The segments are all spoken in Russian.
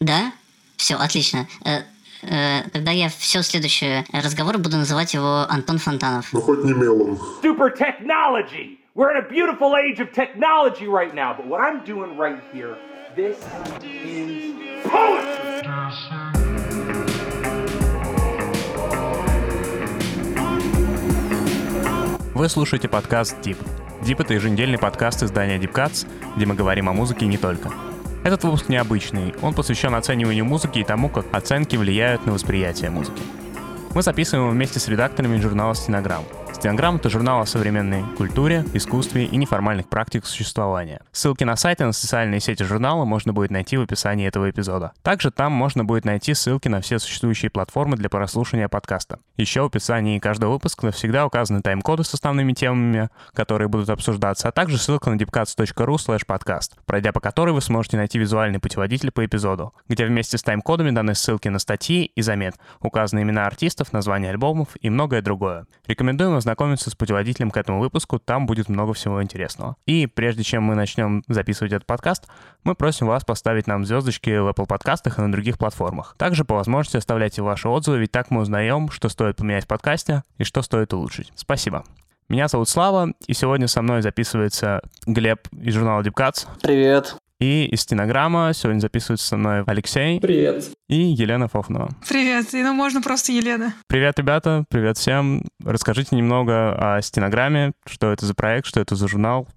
Да? Все, отлично. Э, э, тогда я все следующее разговор буду называть его Антон Фонтанов. Ну хоть не мелом. Super technology! We're in a beautiful age of technology right now, but what I'm doing right here, this is poetry! Вы слушаете подкаст Deep. Deep — это еженедельный подкаст издания Deep Cuts, где мы говорим о музыке не только. Этот выпуск необычный, он посвящен оцениванию музыки и тому, как оценки влияют на восприятие музыки. Мы записываем его вместе с редакторами журнала «Стенограмм». «Стенограмм» — это журнал о современной культуре, искусстве и неформальных практиках существования. Ссылки на сайты на социальные сети журнала можно будет найти в описании этого эпизода. Также там можно будет найти ссылки на все существующие платформы для прослушивания подкаста. Еще в описании каждого выпуска навсегда указаны тайм-коды с основными темами, которые будут обсуждаться, а также ссылка на deepcuts.ru slash podcast, пройдя по которой вы сможете найти визуальный путеводитель по эпизоду, где вместе с тайм-кодами даны ссылки на статьи и замет, указаны имена артистов, названия альбомов и многое другое. Рекомендуем ознакомиться с путеводителем к этому выпуску, там будет много всего интересного. И прежде чем мы начнем записывать этот подкаст, мы просим вас поставить нам звездочки в Apple подкастах и на других платформах. Также по возможности оставляйте ваши отзывы, ведь так мы узнаем, что стоит поменять в подкасте и что стоит улучшить. Спасибо. Меня зовут Слава, и сегодня со мной записывается Глеб из журнала Deep Cuts. Привет. И из стенограмма сегодня записывается со мной Алексей Привет. и Елена Фофнова. Привет, и ну можно просто Елена. Привет, ребята, привет всем. Расскажите немного о стенограмме, что это за проект, что это за журнал.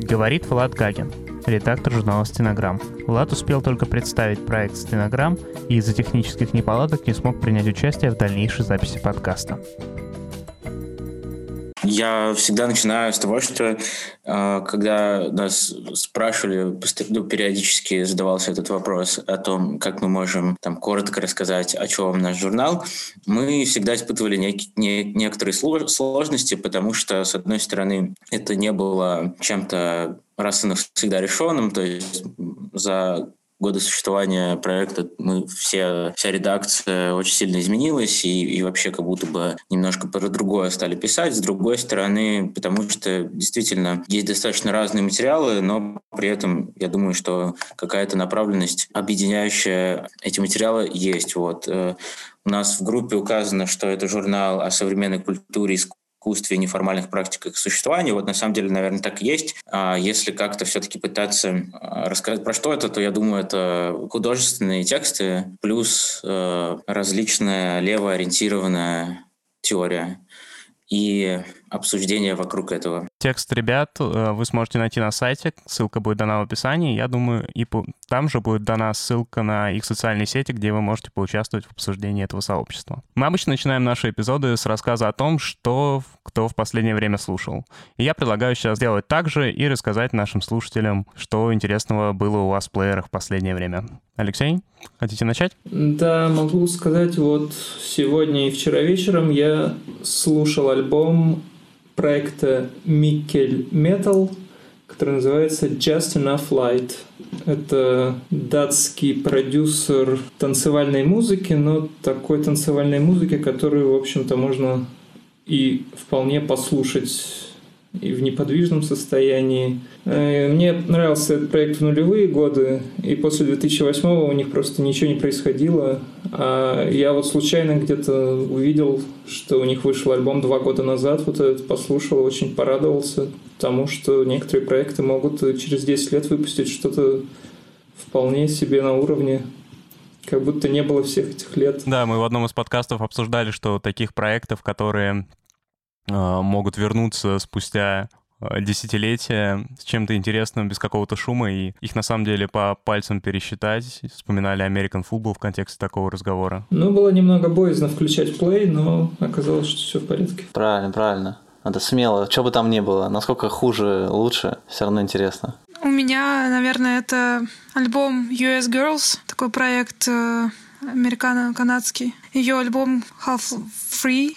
Говорит Влад Гагин, редактор журнала «Стенограмм». Влад успел только представить проект «Стенограмм» и из-за технических неполадок не смог принять участие в дальнейшей записи подкаста. Я всегда начинаю с того, что э, когда нас спрашивали, ну, периодически задавался этот вопрос о том, как мы можем там коротко рассказать, о чем наш журнал, мы всегда испытывали нек- не, некоторые сложности, потому что, с одной стороны, это не было чем-то раз и навсегда решенным, то есть за годы существования проекта мы все, вся редакция очень сильно изменилась и, и вообще как будто бы немножко про другое стали писать. С другой стороны, потому что действительно есть достаточно разные материалы, но при этом я думаю, что какая-то направленность, объединяющая эти материалы, есть. Вот. Э, у нас в группе указано, что это журнал о современной культуре, искусстве и неформальных практиках существования. Вот на самом деле, наверное, так и есть. А если как-то все-таки пытаться а, рассказать про что это, то я думаю, это художественные тексты плюс э, различная левоориентированная теория и обсуждение вокруг этого. Текст ребят э, вы сможете найти на сайте, ссылка будет дана в описании. Я думаю, и там же будет дана ссылка на их социальные сети, где вы можете поучаствовать в обсуждении этого сообщества. Мы обычно начинаем наши эпизоды с рассказа о том, что кто в последнее время слушал. И я предлагаю сейчас сделать так же и рассказать нашим слушателям, что интересного было у вас в плеерах в последнее время. Алексей, хотите начать? Да, могу сказать, вот сегодня и вчера вечером я слушал альбом проекта Mikkel Metal, который называется Just Enough Light. Это датский продюсер танцевальной музыки, но такой танцевальной музыки, которую, в общем-то, можно и вполне послушать и в неподвижном состоянии. Э, мне нравился этот проект в нулевые годы, и после 2008 у них просто ничего не происходило. А я вот случайно где-то увидел, что у них вышел альбом два года назад, вот этот послушал, очень порадовался тому, что некоторые проекты могут через 10 лет выпустить что-то вполне себе на уровне как будто не было всех этих лет. Да, мы в одном из подкастов обсуждали, что таких проектов, которые могут вернуться спустя а, десятилетия с чем-то интересным, без какого-то шума, и их на самом деле по пальцам пересчитать. Вспоминали American Football в контексте такого разговора. Ну, было немного боязно включать плей, но оказалось, что все в порядке. Правильно, правильно. Надо смело, что бы там ни было, насколько хуже, лучше, все равно интересно. У меня, наверное, это альбом US Girls, такой проект э, американо-канадский. Ее альбом Half Free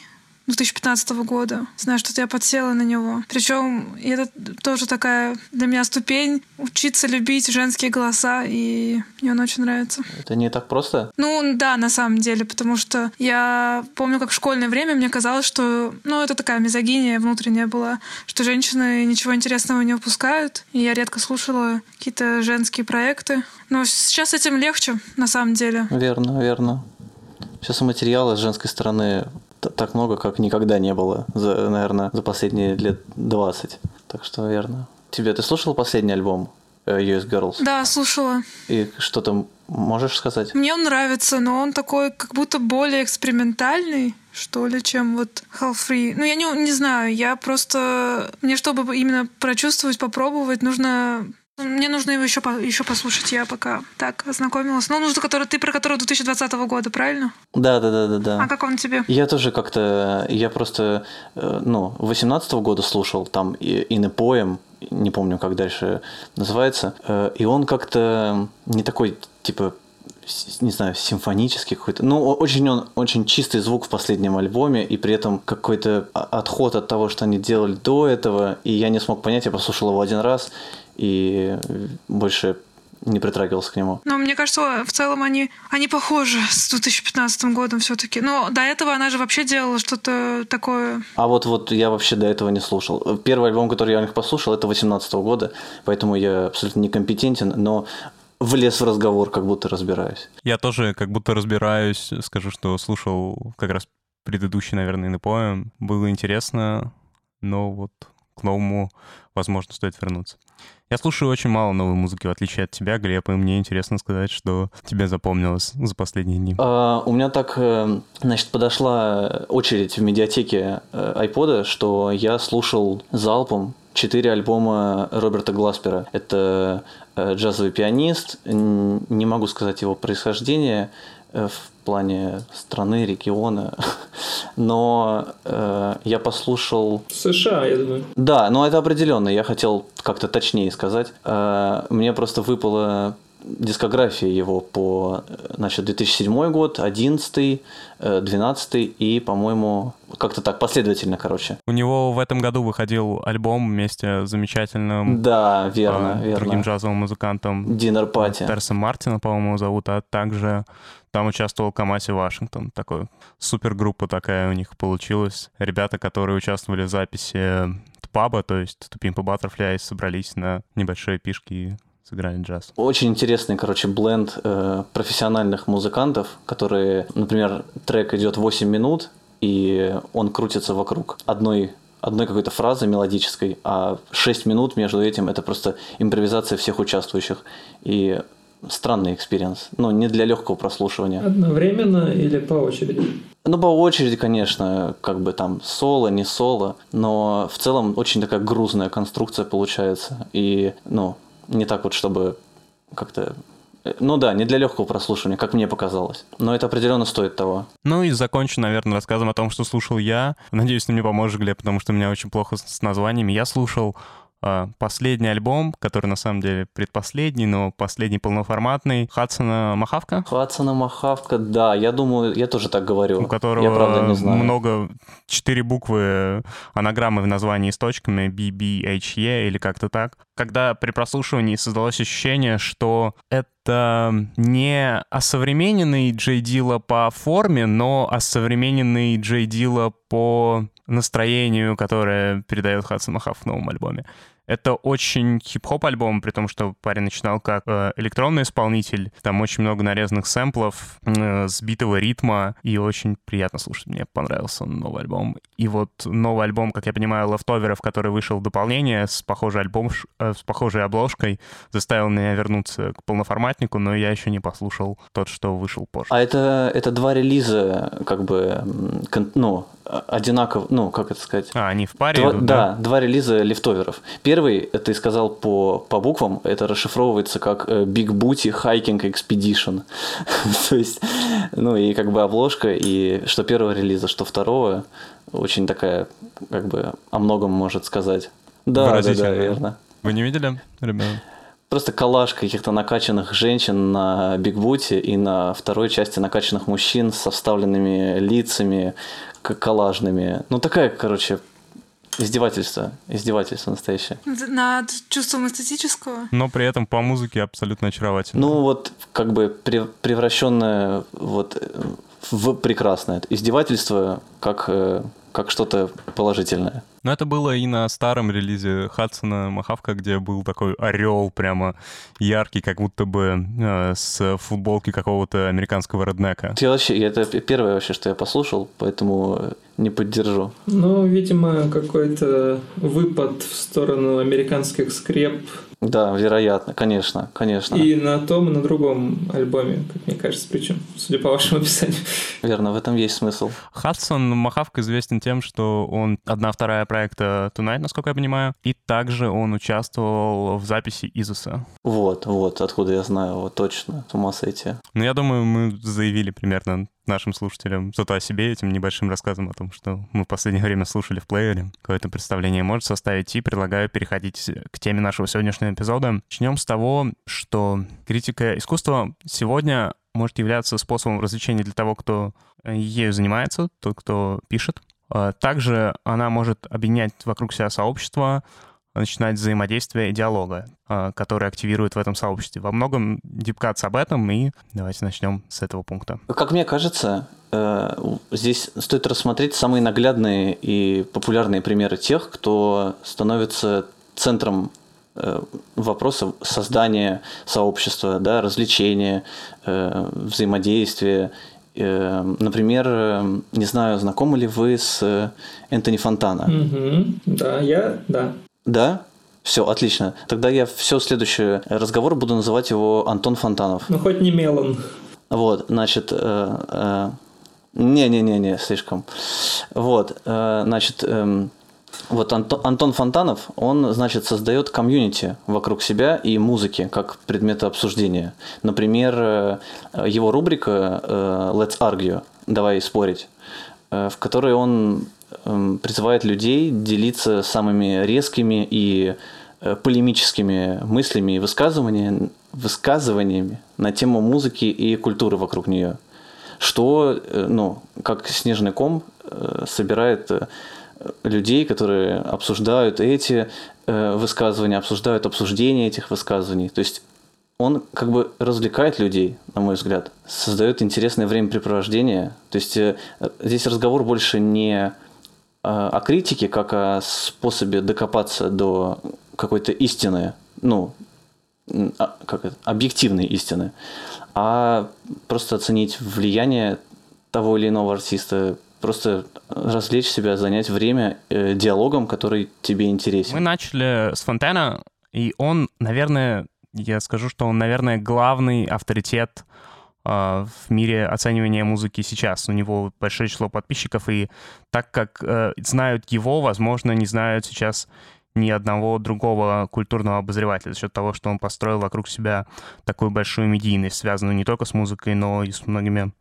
2015 года. Знаю, что я подсела на него. Причем это тоже такая для меня ступень учиться любить женские голоса, и мне он очень нравится. Это не так просто? Ну да, на самом деле, потому что я помню, как в школьное время мне казалось, что, ну, это такая мизогиния внутренняя была, что женщины ничего интересного не выпускают, и я редко слушала какие-то женские проекты. Но сейчас этим легче, на самом деле. Верно, верно. Сейчас материала с женской стороны так много, как никогда не было, за, наверное, за последние лет 20. Так что верно. Тебе ты слушал последний альбом э, US Girls? Да, слушала. И что ты можешь сказать? Мне он нравится, но он такой как будто более экспериментальный что ли, чем вот Half Free. Ну, я не, не знаю, я просто... Мне, чтобы именно прочувствовать, попробовать, нужно мне нужно его еще, еще послушать, я пока так ознакомилась. Ну, нужно, который, ты про которого 2020 года, правильно? Да, да, да, да, да. А как он тебе? Я тоже как-то, я просто, э, ну, 18 года слушал там и a Poem, не помню, как дальше называется, э, и он как-то не такой, типа, не знаю, симфонический какой-то. Ну, очень он, очень чистый звук в последнем альбоме, и при этом какой-то отход от того, что они делали до этого, и я не смог понять, я послушал его один раз, и больше не притрагивался к нему. Но мне кажется, в целом они, они похожи с 2015 годом все-таки. Но до этого она же вообще делала что-то такое. А вот, вот я вообще до этого не слушал. Первый альбом, который я у них послушал, это 2018 года, поэтому я абсолютно некомпетентен, но влез в разговор, как будто разбираюсь. Я тоже как будто разбираюсь, скажу, что слушал как раз предыдущий, наверное, напоем. Было интересно, но вот к новому, возможно, стоит вернуться. Я слушаю очень мало новой музыки, в отличие от тебя, Глеб, и мне интересно сказать, что тебе запомнилось за последние дни. А, у меня так, э, значит, подошла очередь в медиатеке айпода, что я слушал залпом четыре альбома Роберта Гласпера. Это э, джазовый пианист, не могу сказать его происхождение, Э, в плане страны, региона. Но э, я послушал... США, я думаю. Да, но это определенно. Я хотел как-то точнее сказать. Э, мне просто выпало дискография его по значит, 2007 год, 11, 12 и, по-моему, как-то так последовательно, короче. У него в этом году выходил альбом вместе с замечательным да, верно, э, верно. другим джазовым музыкантом. Динер Пати. Терса Мартина, по-моему, зовут, а также там участвовал Камаси Вашингтон. Такой супергруппа такая у них получилась. Ребята, которые участвовали в записи паба, то есть Тупимпа Баттерфляй, собрались на небольшой пишки и сыграли джаз. Очень интересный, короче, blend э, профессиональных музыкантов, которые, например, трек идет 8 минут, и он крутится вокруг одной одной какой-то фразы мелодической, а 6 минут между этим это просто импровизация всех участвующих. И странный experience. Ну, не для легкого прослушивания. Одновременно или по очереди? Ну, по очереди, конечно, как бы там соло, не соло, но в целом очень такая грузная конструкция получается. И, ну, не так вот, чтобы как-то ну да, не для легкого прослушивания, как мне показалось. Но это определенно стоит того. Ну и закончу, наверное, рассказом о том, что слушал я. Надеюсь, ты мне поможешь, Глеб, потому что у меня очень плохо с названиями. Я слушал последний альбом, который на самом деле предпоследний, но последний полноформатный, Хадсона Махавка. Хадсона Махавка, да, я думаю, я тоже так говорю. У которого я, правда, не знаю. много, четыре буквы, анаграммы в названии с точками, BBHE или как-то так. Когда при прослушивании создалось ощущение, что это не осовремененный Джей Дила по форме, но осовремененный Джей Дила по настроению, которое передает Хадсон Махав в новом альбоме. Это очень хип-хоп альбом, при том, что парень начинал как э, электронный исполнитель. Там очень много нарезанных сэмплов, э, сбитого ритма, и очень приятно слушать. Мне понравился новый альбом. И вот новый альбом, как я понимаю, Лефтоверов, который вышел в дополнение с похожей, альбом, э, с похожей обложкой, заставил меня вернуться к полноформатнику, но я еще не послушал тот, что вышел позже. А это, это два релиза, как бы, ну, одинаково, ну, как это сказать? А, они в паре два, идут, да? Да, два релиза лифтоверов. Первый, ты сказал по, по буквам, это расшифровывается как э, Big Booty Hiking Expedition. То есть, ну, и как бы обложка, и что первого релиза, что второго, очень такая, как бы, о многом может сказать. Да, да, да, верно. Вы не видели, ребята? просто коллаж каких-то накачанных женщин на бигбуте и на второй части накачанных мужчин со вставленными лицами, коллажными. Ну, такая, короче, Издевательство. Издевательство настоящее. Над чувством эстетического? Но при этом по музыке абсолютно очаровательно. Ну вот как бы превращенное вот в прекрасное. Издевательство как, э, как что-то положительное. Но это было и на старом релизе Хадсона Махавка, где был такой орел прямо яркий, как будто бы э, с футболки какого-то американского реднека. Я вообще, это первое вообще, что я послушал, поэтому не поддержу. Ну, видимо, какой-то выпад в сторону американских скреп да, вероятно, конечно, конечно. И на том, и на другом альбоме, как мне кажется, причем, судя по вашему описанию. Верно, в этом есть смысл. Хадсон Махавка известен тем, что он одна-вторая проекта Tonight, насколько я понимаю, и также он участвовал в записи Изуса. Вот, вот, откуда я знаю, вот точно, с ума сойти. Ну, я думаю, мы заявили примерно нашим слушателям зато о себе этим небольшим рассказом о том, что мы в последнее время слушали в плеере. Какое-то представление может составить, и предлагаю переходить к теме нашего сегодняшнего эпизода. Начнем с того, что критика искусства сегодня может являться способом развлечения для того, кто ею занимается, тот, кто пишет. А также она может объединять вокруг себя сообщество, начинать взаимодействие и диалога, а, который активирует в этом сообществе. Во многом Deep об этом, и давайте начнем с этого пункта. Как мне кажется, э, здесь стоит рассмотреть самые наглядные и популярные примеры тех, кто становится центром э, вопросов создания сообщества, да, развлечения, э, взаимодействия. Например, не знаю, знакомы ли вы с Энтони Фонтана? Угу. Да, я, да. Да? Все, отлично. Тогда я все следующий разговор буду называть его Антон Фонтанов. Ну, хоть не Мелан. Вот, значит, э, э, не-не-не-не, слишком. Вот, э, значит, э, вот Антон, Антон Фонтанов, он, значит, создает комьюнити вокруг себя и музыки как предмета обсуждения. Например, э, его рубрика э, Let's Argue, давай спорить, э, в которой он Эм, призывает людей делиться самыми резкими и э, полемическими мыслями и высказываниями, высказываниями на тему музыки и культуры вокруг нее, что, э, ну, как снежный ком э, собирает людей, которые обсуждают эти высказывания, обсуждают обсуждение этих высказываний. То есть он как бы развлекает людей, на мой взгляд, создает интересное времяпрепровождение. То есть здесь разговор больше не о критике как о способе докопаться до какой-то истины, ну, а, как это, объективной истины, а просто оценить влияние того или иного артиста, просто развлечь себя, занять время э, диалогом, который тебе интересен. Мы начали с Фонтена, и он, наверное, я скажу, что он, наверное, главный авторитет а, в мире оценивания музыки сейчас. У него большое число подписчиков, и так как э, знают его, возможно, не знают сейчас ни одного другого культурного обозревателя за счет того, что он построил вокруг себя такую большую медийность, связанную не только с музыкой, но и с многими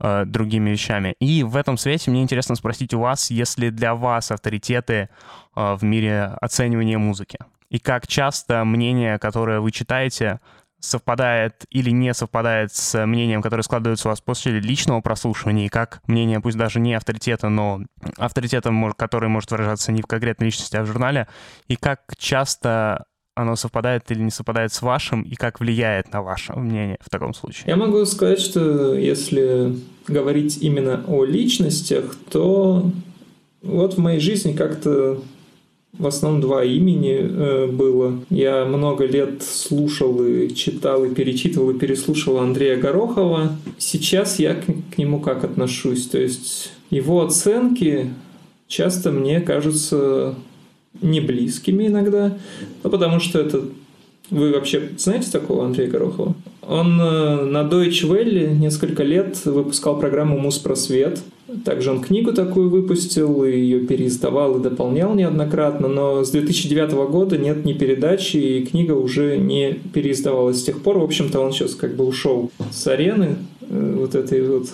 э, другими вещами. И в этом свете мне интересно спросить у вас, если для вас авторитеты э, в мире оценивания музыки, и как часто мнение, которое вы читаете, совпадает или не совпадает с мнением, которое складывается у вас после личного прослушивания, и как мнение, пусть даже не авторитета, но авторитетом, который может выражаться не в конкретной личности, а в журнале, и как часто оно совпадает или не совпадает с вашим, и как влияет на ваше мнение в таком случае? Я могу сказать, что если говорить именно о личностях, то вот в моей жизни как-то в основном два имени э, было. Я много лет слушал и читал, и перечитывал, и переслушивал Андрея Горохова. Сейчас я к, к нему как отношусь? То есть его оценки часто мне кажутся не близкими иногда, ну, потому что это... Вы вообще знаете такого Андрея Горохова? Он э, на Deutsche Welle несколько лет выпускал программу «Мус просвет», также он книгу такую выпустил, и ее переиздавал и дополнял неоднократно, но с 2009 года нет ни передачи, и книга уже не переиздавалась с тех пор. В общем-то, он сейчас как бы ушел с арены э, вот этой вот,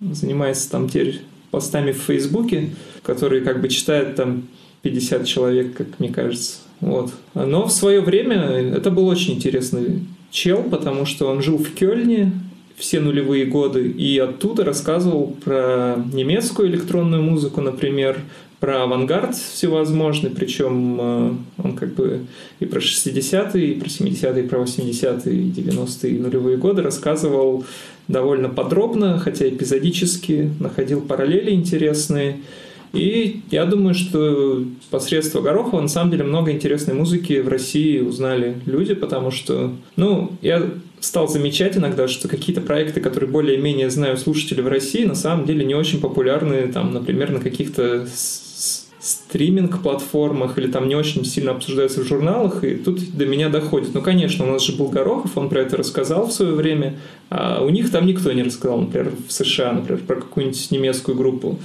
занимается там теперь постами в Фейсбуке, которые как бы читают там 50 человек, как мне кажется. Вот. Но в свое время это был очень интересный чел, потому что он жил в Кёльне все нулевые годы и оттуда рассказывал про немецкую электронную музыку, например, про авангард всевозможный, причем э, он как бы и про 60-е, и про 70-е, и про 80-е, и 90-е, и нулевые годы рассказывал довольно подробно, хотя эпизодически, находил параллели интересные. И я думаю, что посредством Горохова на самом деле много интересной музыки в России узнали люди, потому что, ну, я стал замечать иногда, что какие-то проекты, которые более-менее знаю слушатели в России, на самом деле не очень популярны, там, например, на каких-то стриминг-платформах или там не очень сильно обсуждаются в журналах, и тут до меня доходит. Ну, конечно, у нас же был Горохов, он про это рассказал в свое время, а у них там никто не рассказал, например, в США, например, про какую-нибудь немецкую группу.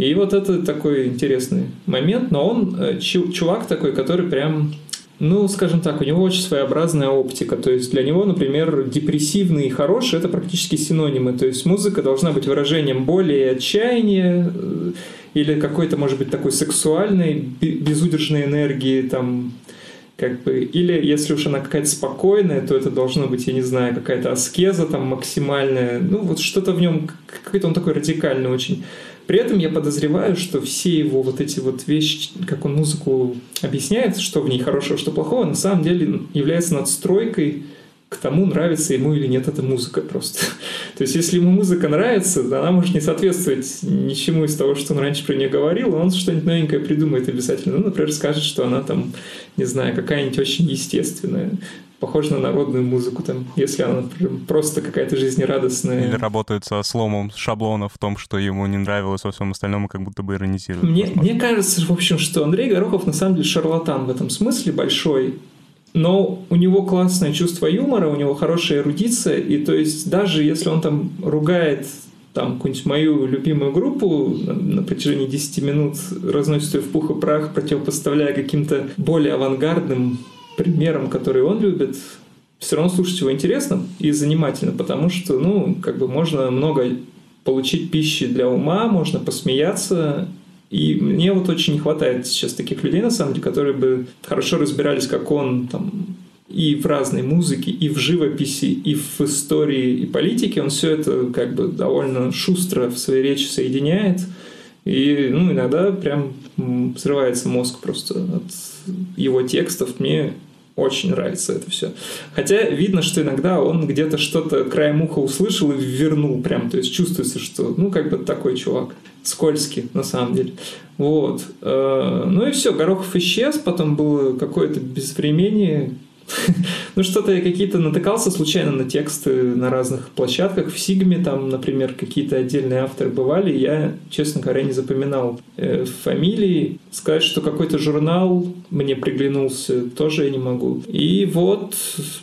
И вот это такой интересный момент, но он э, чувак такой, который прям ну, скажем так, у него очень своеобразная оптика. То есть для него, например, депрессивный и хороший – это практически синонимы. То есть музыка должна быть выражением боли и отчаяния, э, или какой-то, может быть, такой сексуальной, безудержной энергии, там, как бы, или если уж она какая-то спокойная, то это должно быть, я не знаю, какая-то аскеза там максимальная, ну вот что-то в нем, какой-то он такой радикальный очень. При этом я подозреваю, что все его вот эти вот вещи, как он музыку объясняет, что в ней хорошего, что плохого, на самом деле является надстройкой к тому, нравится ему или нет эта музыка просто. То есть, если ему музыка нравится, она может не соответствовать ничему из того, что он раньше про нее говорил, он что-нибудь новенькое придумает обязательно. Ну, например, скажет, что она там, не знаю, какая-нибудь очень естественная, похожа на народную музыку, там, если она просто какая-то жизнерадостная. Или работает со сломом шаблонов в том, что ему не нравилось во всем остальном, как будто бы иронизирует. Мне, мне кажется, в общем, что Андрей Горохов на самом деле шарлатан в этом смысле большой но у него классное чувство юмора, у него хорошая эрудиция, и то есть даже если он там ругает там какую-нибудь мою любимую группу на, на протяжении 10 минут разносит ее в пух и прах, противопоставляя каким-то более авангардным примерам, которые он любит, все равно слушать его интересно и занимательно, потому что, ну, как бы можно много получить пищи для ума, можно посмеяться, и мне вот очень не хватает сейчас таких людей, на самом деле, которые бы хорошо разбирались, как он там и в разной музыке, и в живописи, и в истории, и политике. Он все это как бы довольно шустро в своей речи соединяет. И ну, иногда прям взрывается мозг просто от его текстов. Мне очень нравится это все. Хотя видно, что иногда он где-то что-то краем уха услышал и вернул прям. То есть чувствуется, что ну как бы такой чувак скользкий на самом деле. Вот. Э, ну и все, Горохов исчез, потом было какое-то безвремение, ну, что-то какие-то натыкался случайно на тексты на разных площадках. В Сигме там, например, какие-то отдельные авторы бывали. Я, честно говоря, не запоминал э, фамилии. Сказать, что какой-то журнал мне приглянулся, тоже я не могу. И вот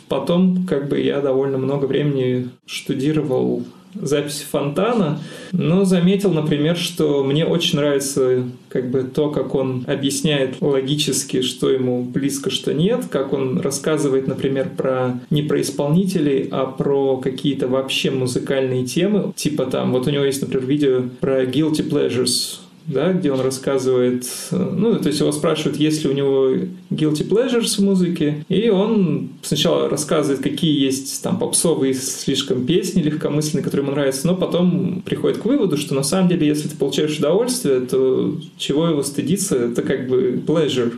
потом как бы я довольно много времени штудировал записи Фонтана, но заметил, например, что мне очень нравится как бы то, как он объясняет логически, что ему близко, что нет, как он рассказывает, например, про не про исполнителей, а про какие-то вообще музыкальные темы. Типа там, вот у него есть, например, видео про guilty pleasures, да, где он рассказывает, ну, то есть его спрашивают, есть ли у него guilty pleasures в музыке, и он сначала рассказывает, какие есть там попсовые слишком песни легкомысленные, которые ему нравятся, но потом приходит к выводу, что на самом деле, если ты получаешь удовольствие, то чего его стыдиться, это как бы pleasure.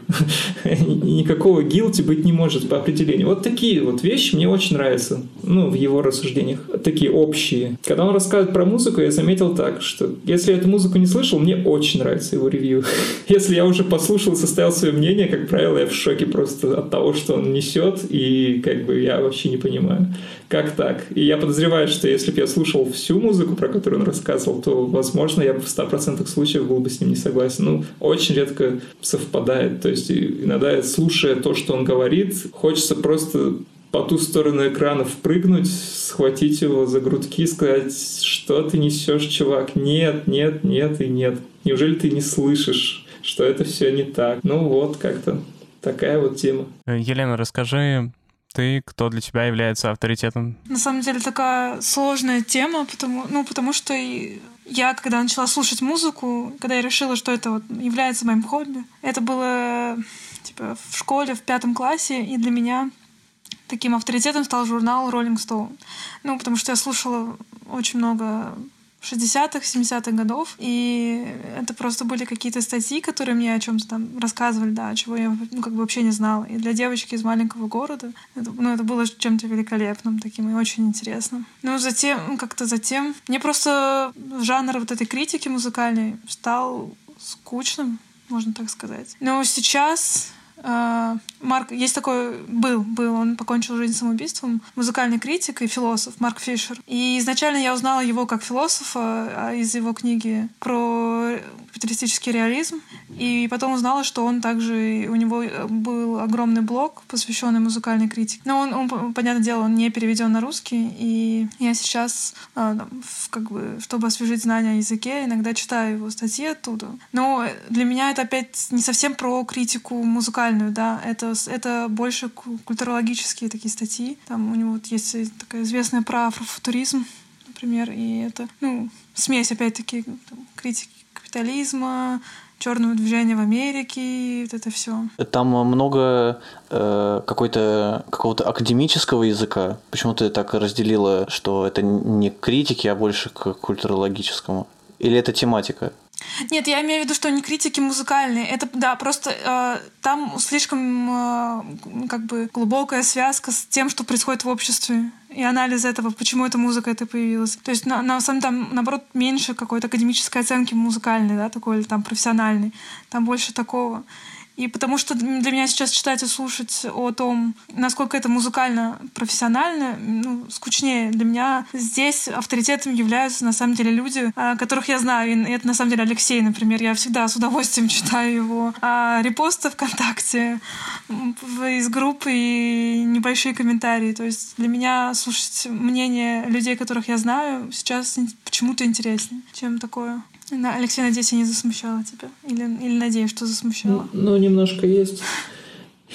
Никакого guilty быть не может по определению. Вот такие вот вещи мне очень нравятся, ну, в его рассуждениях, такие общие. Когда он рассказывает про музыку, я заметил так, что если я эту музыку не слышал, мне очень очень нравится его ревью. Если я уже послушал, составил свое мнение, как правило, я в шоке просто от того, что он несет, и как бы я вообще не понимаю, как так. И я подозреваю, что если бы я слушал всю музыку, про которую он рассказывал, то, возможно, я бы в 100% случаев был бы с ним не согласен. Ну, очень редко совпадает. То есть иногда, слушая то, что он говорит, хочется просто по ту сторону экрана впрыгнуть, схватить его за грудки и сказать, что ты несешь, чувак? Нет, нет, нет и нет. Неужели ты не слышишь, что это все не так? Ну вот, как-то такая вот тема. Э, Елена, расскажи, ты, кто для тебя является авторитетом? На самом деле такая сложная тема, потому, ну, потому что я, когда начала слушать музыку, когда я решила, что это вот является моим хобби, это было типа, в школе в пятом классе, и для меня таким авторитетом стал журнал Rolling Stone. Ну, потому что я слушала очень много 60-х, 70-х годов, и это просто были какие-то статьи, которые мне о чем-то там рассказывали, да, чего я ну, как бы вообще не знала. И для девочки из маленького города это, ну, это было чем-то великолепным таким и очень интересным. Ну, затем, ну, как-то затем, мне просто жанр вот этой критики музыкальной стал скучным, можно так сказать. Но сейчас Марк, есть такой, был, был, он покончил жизнь самоубийством, музыкальный критик и философ Марк Фишер. И изначально я узнала его как философа а, из его книги про капиталистический реализм. И потом узнала, что он также, у него был огромный блог, посвященный музыкальной критике. Но он, он понятное дело, он не переведен на русский. И я сейчас, а, как бы, чтобы освежить знания о языке, иногда читаю его статьи оттуда. Но для меня это опять не совсем про критику музыкальную, да, это, это больше культурологические такие статьи. Там у него вот есть такая известная про афрофутуризм, например, и это, ну, смесь, опять-таки, критики капитализма, черного движения в Америке, вот это все. Там много э, какой-то какого-то академического языка. Почему ты так разделила, что это не к критике, а больше к культурологическому? Или это тематика? Нет, я имею в виду, что не критики музыкальные. Это, да, просто э, там слишком э, как бы глубокая связка с тем, что происходит в обществе и анализ этого, почему эта музыка это появилась. То есть на, на самом там, наоборот, меньше какой-то академической оценки музыкальной, да, такой или там профессиональной. Там больше такого. И потому что для меня сейчас читать и слушать о том, насколько это музыкально профессионально, ну, скучнее. Для меня здесь авторитетом являются на самом деле люди, а, которых я знаю. И это на самом деле Алексей, например. Я всегда с удовольствием читаю его а репосты ВКонтакте из группы и небольшие комментарии. То есть для меня слушать мнение людей, которых я знаю, сейчас почему-то интереснее, чем такое. Алексей, надеюсь, я не засмущала тебя. Или, или надеюсь, что засмущала. Ну, ну, немножко есть.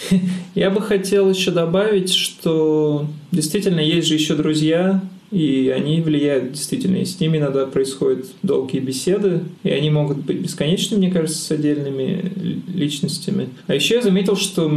Я бы хотел еще добавить, что действительно есть же еще друзья, и они влияют действительно. И с ними иногда происходят долгие беседы, и они могут быть бесконечными, мне кажется, с отдельными личностями. А еще я заметил, что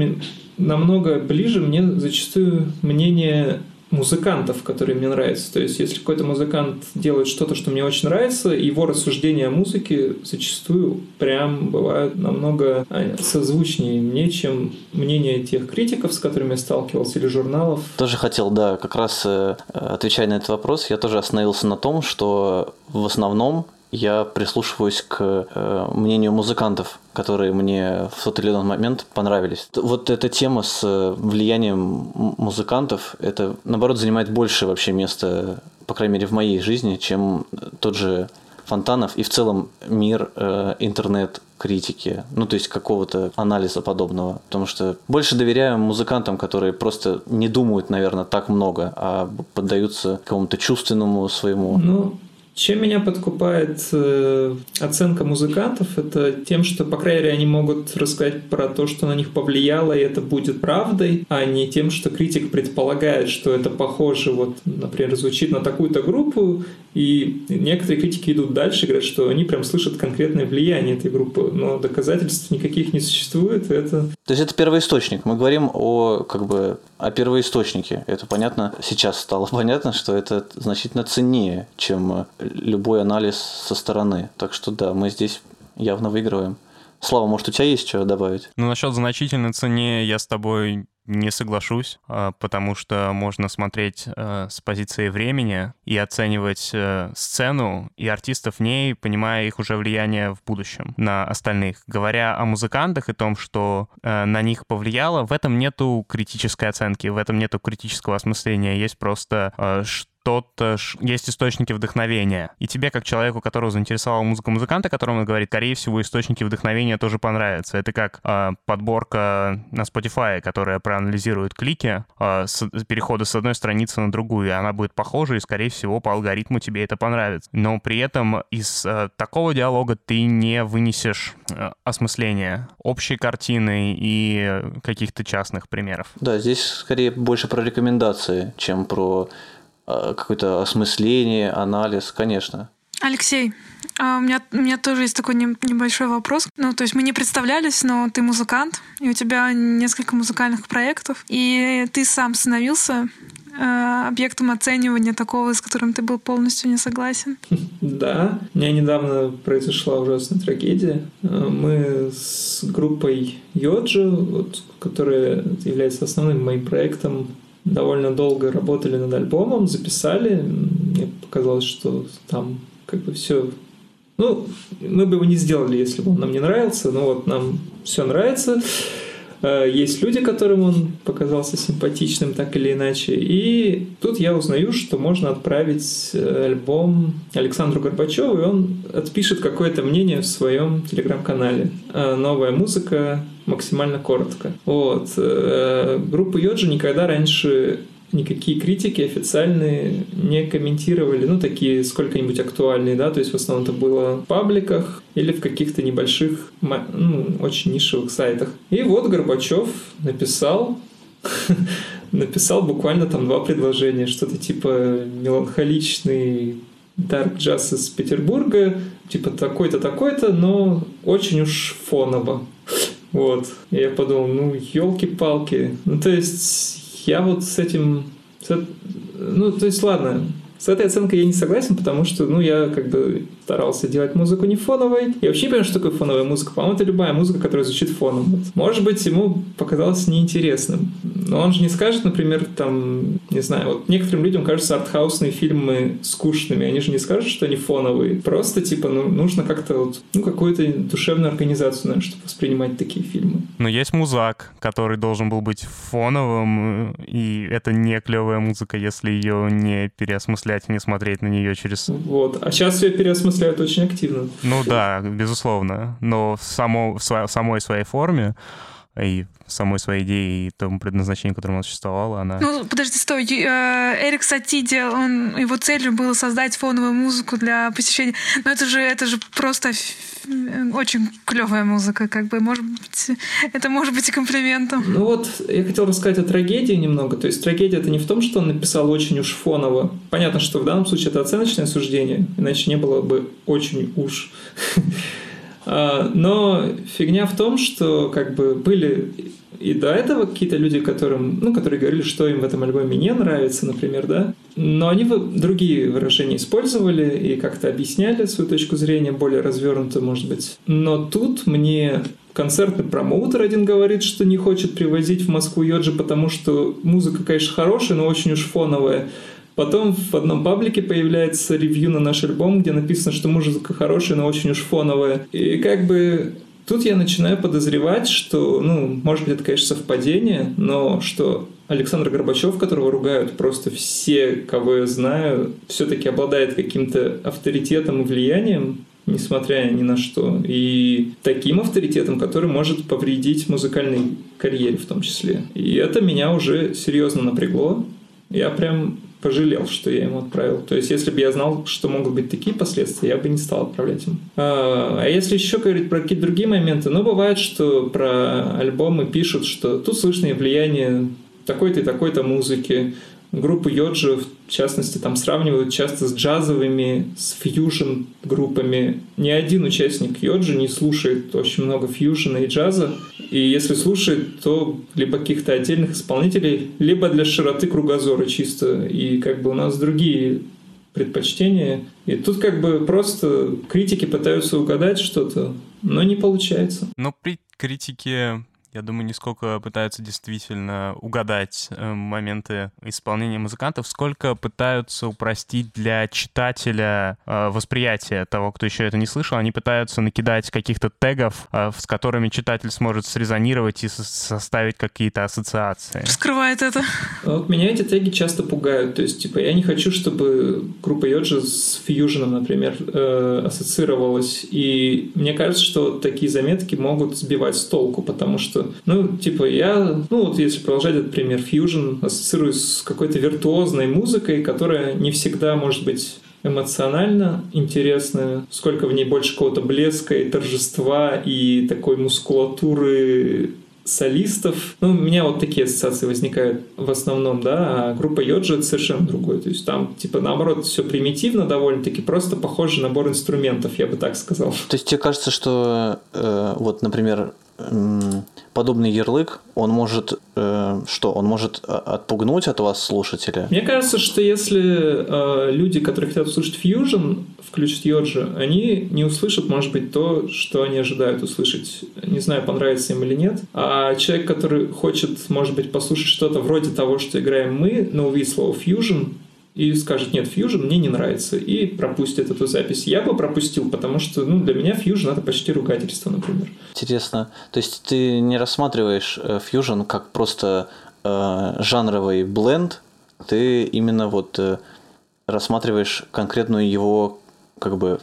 намного ближе мне зачастую мнение музыкантов, которые мне нравятся. То есть, если какой-то музыкант делает что-то, что мне очень нравится, его рассуждения о музыке зачастую прям бывают намного а, созвучнее мне, чем мнение тех критиков, с которыми я сталкивался, или журналов. Тоже хотел, да, как раз э, отвечая на этот вопрос, я тоже остановился на том, что в основном я прислушиваюсь к э, мнению музыкантов, которые мне в тот или иной момент понравились. Вот эта тема с э, влиянием музыкантов, это, наоборот, занимает больше вообще места, по крайней мере, в моей жизни, чем тот же Фонтанов и в целом мир э, интернет критики, ну то есть какого-то анализа подобного, потому что больше доверяю музыкантам, которые просто не думают, наверное, так много, а поддаются какому-то чувственному своему. Ну, чем меня подкупает э, оценка музыкантов, это тем, что, по крайней мере, они могут рассказать про то, что на них повлияло, и это будет правдой, а не тем, что критик предполагает, что это похоже, вот, например, звучит на такую-то группу, и некоторые критики идут дальше, говорят, что они прям слышат конкретное влияние этой группы, но доказательств никаких не существует. Это... То есть это первоисточник. Мы говорим о как бы о первоисточнике. Это понятно. Сейчас стало понятно, что это значительно ценнее, чем любой анализ со стороны. Так что да, мы здесь явно выигрываем. Слава, может, у тебя есть что добавить? Ну, насчет значительной цене я с тобой не соглашусь, а, потому что можно смотреть э, с позиции времени и оценивать э, сцену и артистов в ней, понимая их уже влияние в будущем на остальных. Говоря о музыкантах и том, что э, на них повлияло, в этом нету критической оценки, в этом нету критического осмысления, есть просто что-то, есть источники вдохновения. И тебе, как человеку, которого заинтересовала музыка музыканта, которому он говорит, скорее всего, источники вдохновения тоже понравятся. Это как э, подборка на Spotify, которая проанализирует клики э, с перехода с одной страницы на другую, и она будет похожа, и, скорее всего, по алгоритму тебе это понравится. Но при этом из э, такого диалога ты не вынесешь э, осмысления общей картины и каких-то частных примеров. Да, здесь скорее больше про рекомендации, чем про Э, какое-то осмысление, анализ, конечно. Алексей, А у меня, у меня тоже есть такой небольшой вопрос. Ну, то есть мы не представлялись, но ты музыкант, и у тебя несколько музыкальных проектов, и ты сам становился э, объектом оценивания такого, с которым ты был полностью не согласен? Да, у меня недавно произошла ужасная трагедия. Э, мы с группой Йоджи, вот, которая является основным моим проектом, довольно долго работали над альбомом, записали. Мне показалось, что там как бы все ну, мы бы его не сделали, если бы он нам не нравился, но вот нам все нравится. Э, есть люди, которым он показался симпатичным так или иначе. И тут я узнаю, что можно отправить э, альбом Александру Горбачеву, и он отпишет какое-то мнение в своем телеграм-канале. Э, новая музыка максимально коротко. Вот. Группу Йоджи никогда раньше никакие критики официальные не комментировали, ну, такие сколько-нибудь актуальные, да, то есть в основном это было в пабликах или в каких-то небольших, ну, очень нишевых сайтах. И вот Горбачев написал написал буквально там два предложения, что-то типа меланхоличный Dark Jazz из Петербурга, типа такой-то, такой-то, но очень уж фоново. Вот. И я подумал, ну, елки-палки. Ну, то есть я вот с этим... Ну, то есть, ладно, с этой оценкой я не согласен, потому что, ну, я как бы старался делать музыку не фоновой. Я вообще не понимаю, что такое фоновая музыка. По-моему, это любая музыка, которая звучит фоном. Вот. Может быть, ему показалось неинтересным. Но он же не скажет, например, там, не знаю, вот некоторым людям кажутся артхаусные фильмы скучными. Они же не скажут, что они фоновые. Просто, типа, ну, нужно как-то вот, ну, какую-то душевную организацию, наверное, чтобы воспринимать такие фильмы. Но есть музак, который должен был быть фоновым, и это не клевая музыка, если ее не переосмыслять, не смотреть на нее через... Вот. А сейчас ее переосмысляют осмысляют очень активно. Ну да, безусловно. Но в, само, в самой своей форме и самой своей идеи и тому предназначению, которому она существовала, она... Ну, подожди, стой. Э, Эрик Сатиди, он, его целью было создать фоновую музыку для посещения. Но это же, это же просто очень клевая музыка, как бы, может быть, это может быть и комплиментом. Ну вот, я хотел рассказать о трагедии немного. То есть трагедия это не в том, что он написал очень уж фоново. Понятно, что в данном случае это оценочное суждение, иначе не было бы очень уж. А, но фигня в том, что как бы были и до этого какие-то люди, которым, ну, которые говорили, что им в этом альбоме не нравится, например, да, но они другие выражения использовали и как-то объясняли свою точку зрения более развернуто, может быть. Но тут мне концертный промоутер один говорит, что не хочет привозить в Москву Йоджи, потому что музыка, конечно, хорошая, но очень уж фоновая. Потом в одном паблике появляется ревью на наш альбом, где написано, что музыка хорошая, но очень уж фоновая. И как бы тут я начинаю подозревать, что, ну, может быть, это, конечно, совпадение, но что Александр Горбачев, которого ругают просто все, кого я знаю, все-таки обладает каким-то авторитетом и влиянием, несмотря ни на что. И таким авторитетом, который может повредить музыкальной карьере в том числе. И это меня уже серьезно напрягло. Я прям пожалел, что я ему отправил. То есть, если бы я знал, что могут быть такие последствия, я бы не стал отправлять ему. А, а если еще говорить про какие-то другие моменты, ну, бывает, что про альбомы пишут, что тут слышно влияние такой-то и такой-то музыки, группы Йоджи, в частности, там сравнивают часто с джазовыми, с фьюжн группами. Ни один участник Йоджи не слушает очень много фьюжна и джаза. И если слушает, то либо каких-то отдельных исполнителей, либо для широты кругозора чисто. И как бы у нас другие предпочтения. И тут как бы просто критики пытаются угадать что-то, но не получается. Но при критике я думаю, не сколько пытаются действительно угадать э, моменты исполнения музыкантов, сколько пытаются упростить для читателя э, восприятие того, кто еще это не слышал. Они пытаются накидать каких-то тегов, э, с которыми читатель сможет срезонировать и со- составить какие-то ассоциации. Скрывает это. Вот меня эти теги часто пугают. То есть, типа, я не хочу, чтобы группа Йоджи с фьюженом, например, э, ассоциировалась. И мне кажется, что такие заметки могут сбивать с толку, потому что ну, типа, я, ну, вот если продолжать этот пример, Fusion ассоциирую с какой-то виртуозной музыкой, которая не всегда может быть эмоционально интересная, сколько в ней больше какого-то блеска и торжества и такой мускулатуры солистов. Ну, у меня вот такие ассоциации возникают в основном, да, а группа Йоджи это совершенно другое. То есть там, типа, наоборот, все примитивно довольно-таки, просто похожий набор инструментов, я бы так сказал. То есть тебе кажется, что э, вот, например, подобный ярлык, он может э, что? Он может отпугнуть от вас слушателя? Мне кажется, что если э, люди, которые хотят услышать фьюжн, включат Йоджи, они не услышат, может быть, то, что они ожидают услышать. Не знаю, понравится им или нет. А человек, который хочет, может быть, послушать что-то вроде того, что играем мы, но увидит слово фьюжн, и скажет, нет, Fusion мне не нравится, и пропустит эту запись. Я бы пропустил, потому что ну, для меня Fusion это почти ругательство, например. Интересно. То есть ты не рассматриваешь э, Fusion как просто э, жанровый бленд, ты именно вот э, рассматриваешь конкретную его как бы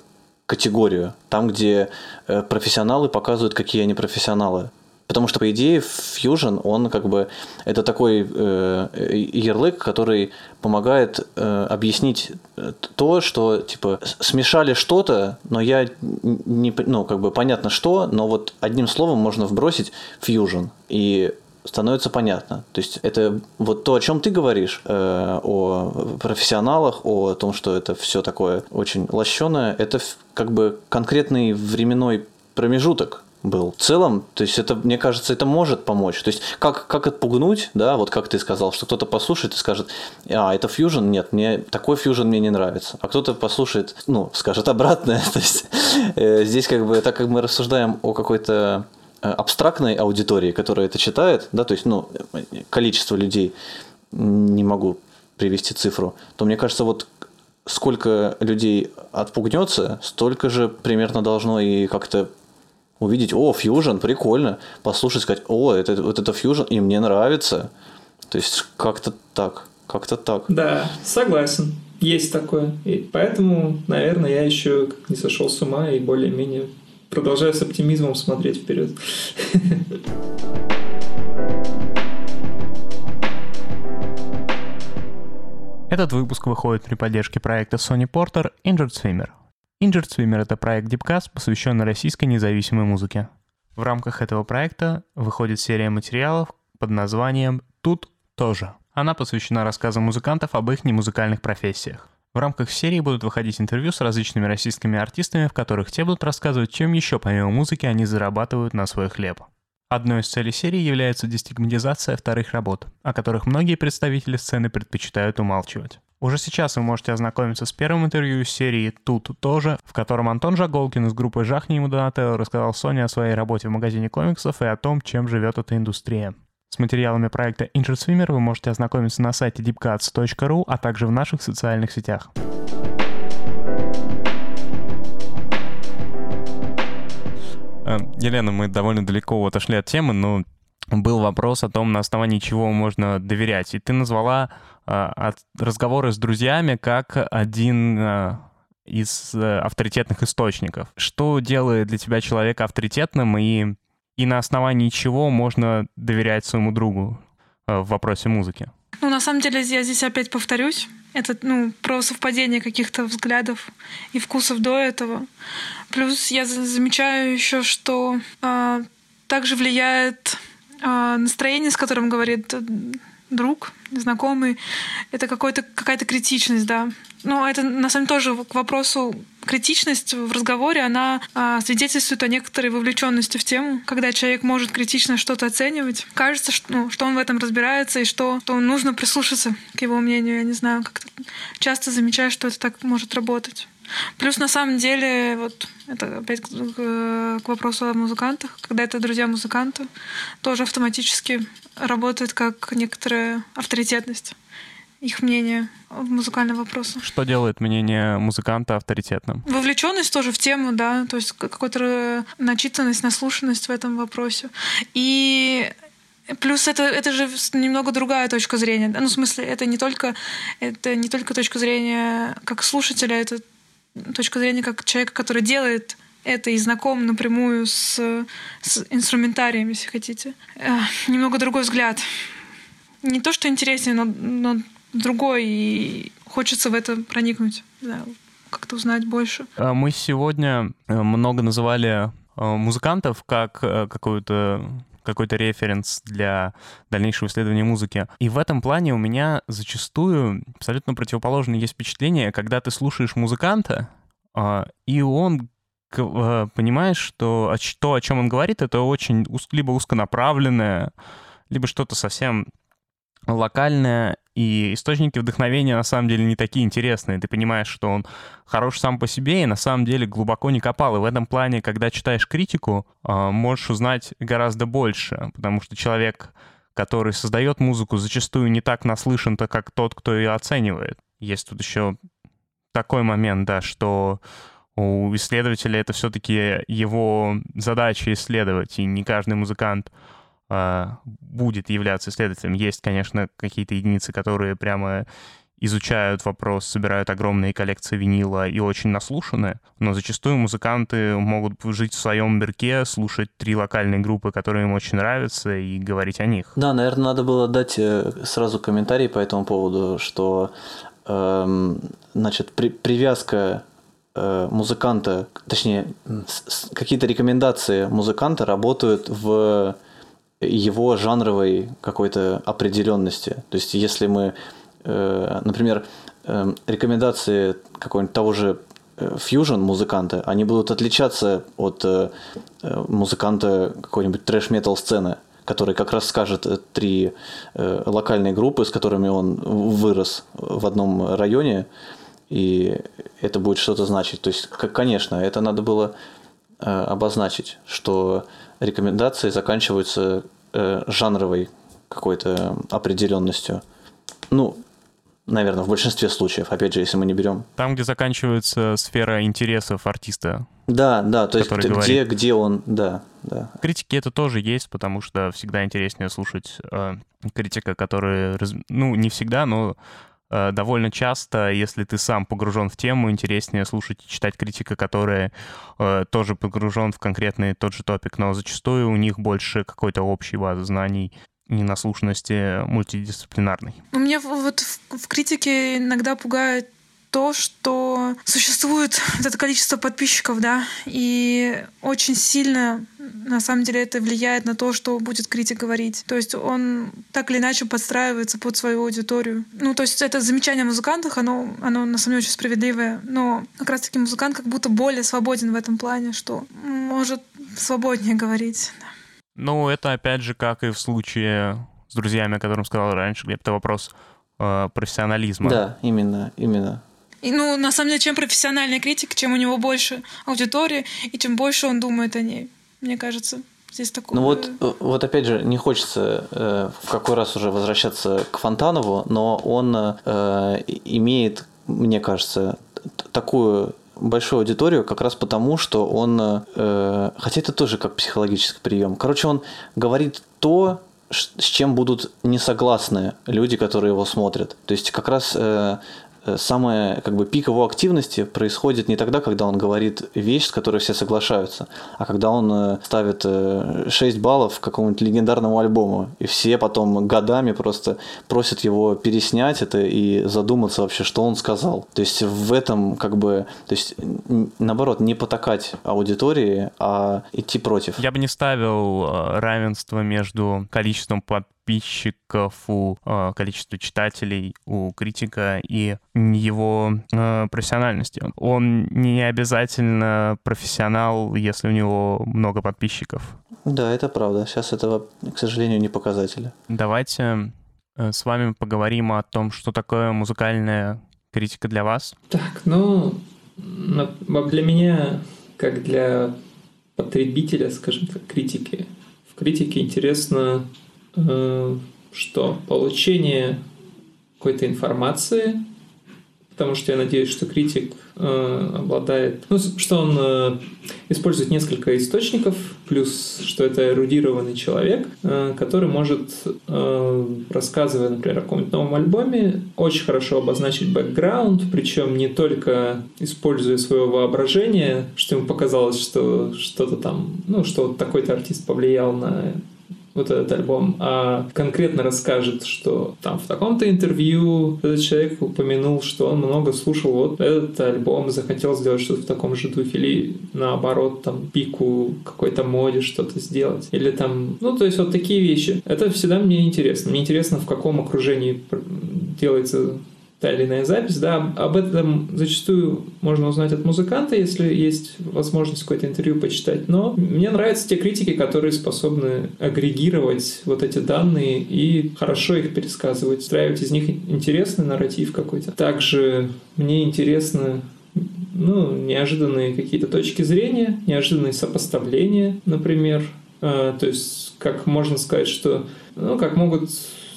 категорию, там, где э, профессионалы показывают, какие они профессионалы. Потому что, по идее, Fusion, он как бы, это такой э, ярлык, который помогает э, объяснить э, то, что, типа, смешали что-то, но я не, ну, как бы понятно что, но вот одним словом можно вбросить Fusion, и становится понятно. То есть это вот то, о чем ты говоришь, э, о профессионалах, о том, что это все такое очень лощеное, это как бы конкретный временной промежуток, был. В целом, то есть это, мне кажется, это может помочь. То есть как, как отпугнуть, да, вот как ты сказал, что кто-то послушает и скажет, а, это фьюжн, нет, мне такой фьюжн мне не нравится. А кто-то послушает, ну, скажет обратное. то есть э, здесь как бы, так как мы рассуждаем о какой-то э, абстрактной аудитории, которая это читает, да, то есть, ну, количество людей, не могу привести цифру, то мне кажется, вот сколько людей отпугнется, столько же примерно должно и как-то увидеть, о, Fusion, прикольно, послушать, сказать, о, это, вот это Fusion, и мне нравится. То есть как-то так, как-то так. Да, согласен, есть такое. И поэтому, наверное, я еще не сошел с ума и более-менее продолжаю с оптимизмом смотреть вперед. Этот выпуск выходит при поддержке проекта Sony Porter Injured Swimmer – Injured Swimmer — это проект Deepcast, посвященный российской независимой музыке. В рамках этого проекта выходит серия материалов под названием «Тут тоже». Она посвящена рассказам музыкантов об их немузыкальных профессиях. В рамках серии будут выходить интервью с различными российскими артистами, в которых те будут рассказывать, чем еще помимо музыки они зарабатывают на свой хлеб. Одной из целей серии является дестигматизация вторых работ, о которых многие представители сцены предпочитают умалчивать. Уже сейчас вы можете ознакомиться с первым интервью из серии «Тут тоже», в котором Антон Жаголкин из группы «Жахни ему Донателло» рассказал Соне о своей работе в магазине комиксов и о том, чем живет эта индустрия. С материалами проекта Injured Swimmer вы можете ознакомиться на сайте deepcuts.ru, а также в наших социальных сетях. Э, Елена, мы довольно далеко отошли от темы, но был вопрос о том, на основании чего можно доверять. И ты назвала э, разговоры с друзьями как один э, из э, авторитетных источников. Что делает для тебя человека авторитетным и, и на основании чего можно доверять своему другу э, в вопросе музыки? Ну, на самом деле, я здесь опять повторюсь. Это, ну, про совпадение каких-то взглядов и вкусов до этого. Плюс я замечаю еще, что э, также влияет а, настроение, с которым говорит э, друг, знакомый, это какой-то, какая-то критичность, да. Но это, на самом деле, тоже к вопросу критичность в разговоре, она а, свидетельствует о некоторой вовлеченности в тему, когда человек может критично что-то оценивать. Кажется, что, ну, что он в этом разбирается и что, что нужно прислушаться к его мнению. Я не знаю, как-то часто замечаю, что это так может работать. Плюс на самом деле, вот это опять к, к вопросу о музыкантах, когда это друзья музыканта, тоже автоматически работает как некоторая авторитетность их мнение в музыкальном вопросе. Что делает мнение музыканта авторитетным? Вовлеченность тоже в тему, да, то есть какая-то начитанность, наслушанность в этом вопросе. И Плюс это, это же немного другая точка зрения. Ну, в смысле, это не только, это не только точка зрения как слушателя, это точка зрения как человека, который делает это и знаком напрямую с, с инструментарием, если хотите. Э, немного другой взгляд. Не то, что интереснее, но, но другой, и хочется в это проникнуть, да, как-то узнать больше. А мы сегодня э, много называли э, музыкантов как какую-то какой-то референс для дальнейшего исследования музыки. И в этом плане у меня зачастую абсолютно противоположное есть впечатление, когда ты слушаешь музыканта, а, и он э, понимаешь, что то, о чем он говорит, это очень либо узконаправленное, либо что-то совсем локальное, и источники вдохновения на самом деле не такие интересные. Ты понимаешь, что он хорош сам по себе и на самом деле глубоко не копал. И в этом плане, когда читаешь критику, а, можешь узнать гораздо больше, потому что человек, который создает музыку, зачастую не так наслышан-то, как тот, кто ее оценивает. Есть тут еще такой момент, да, что у исследователя это все-таки его задача исследовать, и не каждый музыкант будет являться исследователем. Есть, конечно, какие-то единицы, которые прямо изучают вопрос, собирают огромные коллекции винила и очень наслушаны, но зачастую музыканты могут жить в своем мирке, слушать три локальные группы, которые им очень нравятся, и говорить о них. Да, наверное, надо было дать э, сразу комментарий по этому поводу, что эм, значит, при, привязка э, музыканта, точнее, какие-то рекомендации музыканта работают в его жанровой какой-то определенности. То есть, если мы, э, например, э, рекомендации какого-нибудь того же фьюжн музыканта, они будут отличаться от музыканта какой-нибудь трэш-метал сцены, который как раз скажет три локальные группы, с которыми он вырос в одном районе, и это будет что-то значить. То есть, конечно, это надо было обозначить, что рекомендации заканчиваются э, жанровой какой-то определенностью. Ну, наверное, в большинстве случаев, опять же, если мы не берем. Там, где заканчивается сфера интересов артиста. Да, да, то есть где, где он, да, да. Критики это тоже есть, потому что всегда интереснее слушать э, критика, который, ну, не всегда, но довольно часто, если ты сам погружен в тему, интереснее слушать и читать критика, который э, тоже погружен в конкретный тот же топик, но зачастую у них больше какой-то общей базы знаний ненаслушанности мультидисциплинарной. У меня вот в, в критике иногда пугает то, что существует вот это количество подписчиков, да, и очень сильно на самом деле это влияет на то, что будет критик говорить. То есть он так или иначе подстраивается под свою аудиторию. Ну, то есть это замечание о музыкантах, оно, оно на самом деле очень справедливое, но как раз-таки музыкант как будто более свободен в этом плане, что может свободнее говорить. Ну, это опять же, как и в случае с друзьями, о котором сказал раньше, Глеб, это вопрос э, профессионализма. Да, именно, именно. И, ну, на самом деле, чем профессиональный критик, чем у него больше аудитории, и чем больше он думает о ней, мне кажется. Здесь такое... Ну вот, э, вот опять же, не хочется э, в какой раз уже возвращаться к Фонтанову, но он э, имеет, мне кажется, такую большую аудиторию как раз потому, что он, э, хотя это тоже как психологический прием, короче, он говорит то, с чем будут не согласны люди, которые его смотрят. То есть как раз Э, самая как бы пик его активности происходит не тогда, когда он говорит вещь, с которой все соглашаются, а когда он э, ставит 6 э, баллов какому-нибудь легендарному альбому, и все потом годами просто просят его переснять это и задуматься вообще, что он сказал. То есть в этом как бы, то есть наоборот, не потакать аудитории, а идти против. Я бы не ставил равенство между количеством подписчиков, у э, количества читателей, у критика и его э, профессиональности. Он не обязательно профессионал, если у него много подписчиков. Да, это правда. Сейчас этого, к сожалению, не показатели. Давайте э, с вами поговорим о том, что такое музыкальная критика для вас. Так, ну, для меня, как для потребителя, скажем так, критики, в критике интересно что получение какой-то информации, потому что я надеюсь, что критик э, обладает, ну, что он э, использует несколько источников, плюс что это эрудированный человек, э, который может, э, рассказывая, например, о каком-нибудь новом альбоме, очень хорошо обозначить бэкграунд, причем не только используя свое воображение, что ему показалось, что что-то там, ну, что вот такой-то артист повлиял на вот этот альбом, а конкретно расскажет, что там в таком-то интервью этот человек упомянул, что он много слушал вот этот альбом, захотел сделать что-то в таком же духе, или наоборот, там, пику какой-то моде что-то сделать. Или там, ну, то есть вот такие вещи. Это всегда мне интересно. Мне интересно, в каком окружении делается та или иная запись, да, об этом зачастую можно узнать от музыканта, если есть возможность какое-то интервью почитать, но мне нравятся те критики, которые способны агрегировать вот эти данные и хорошо их пересказывать, устраивать из них интересный нарратив какой-то. Также мне интересно ну, неожиданные какие-то точки зрения, неожиданные сопоставления, например. А, то есть, как можно сказать, что, ну, как могут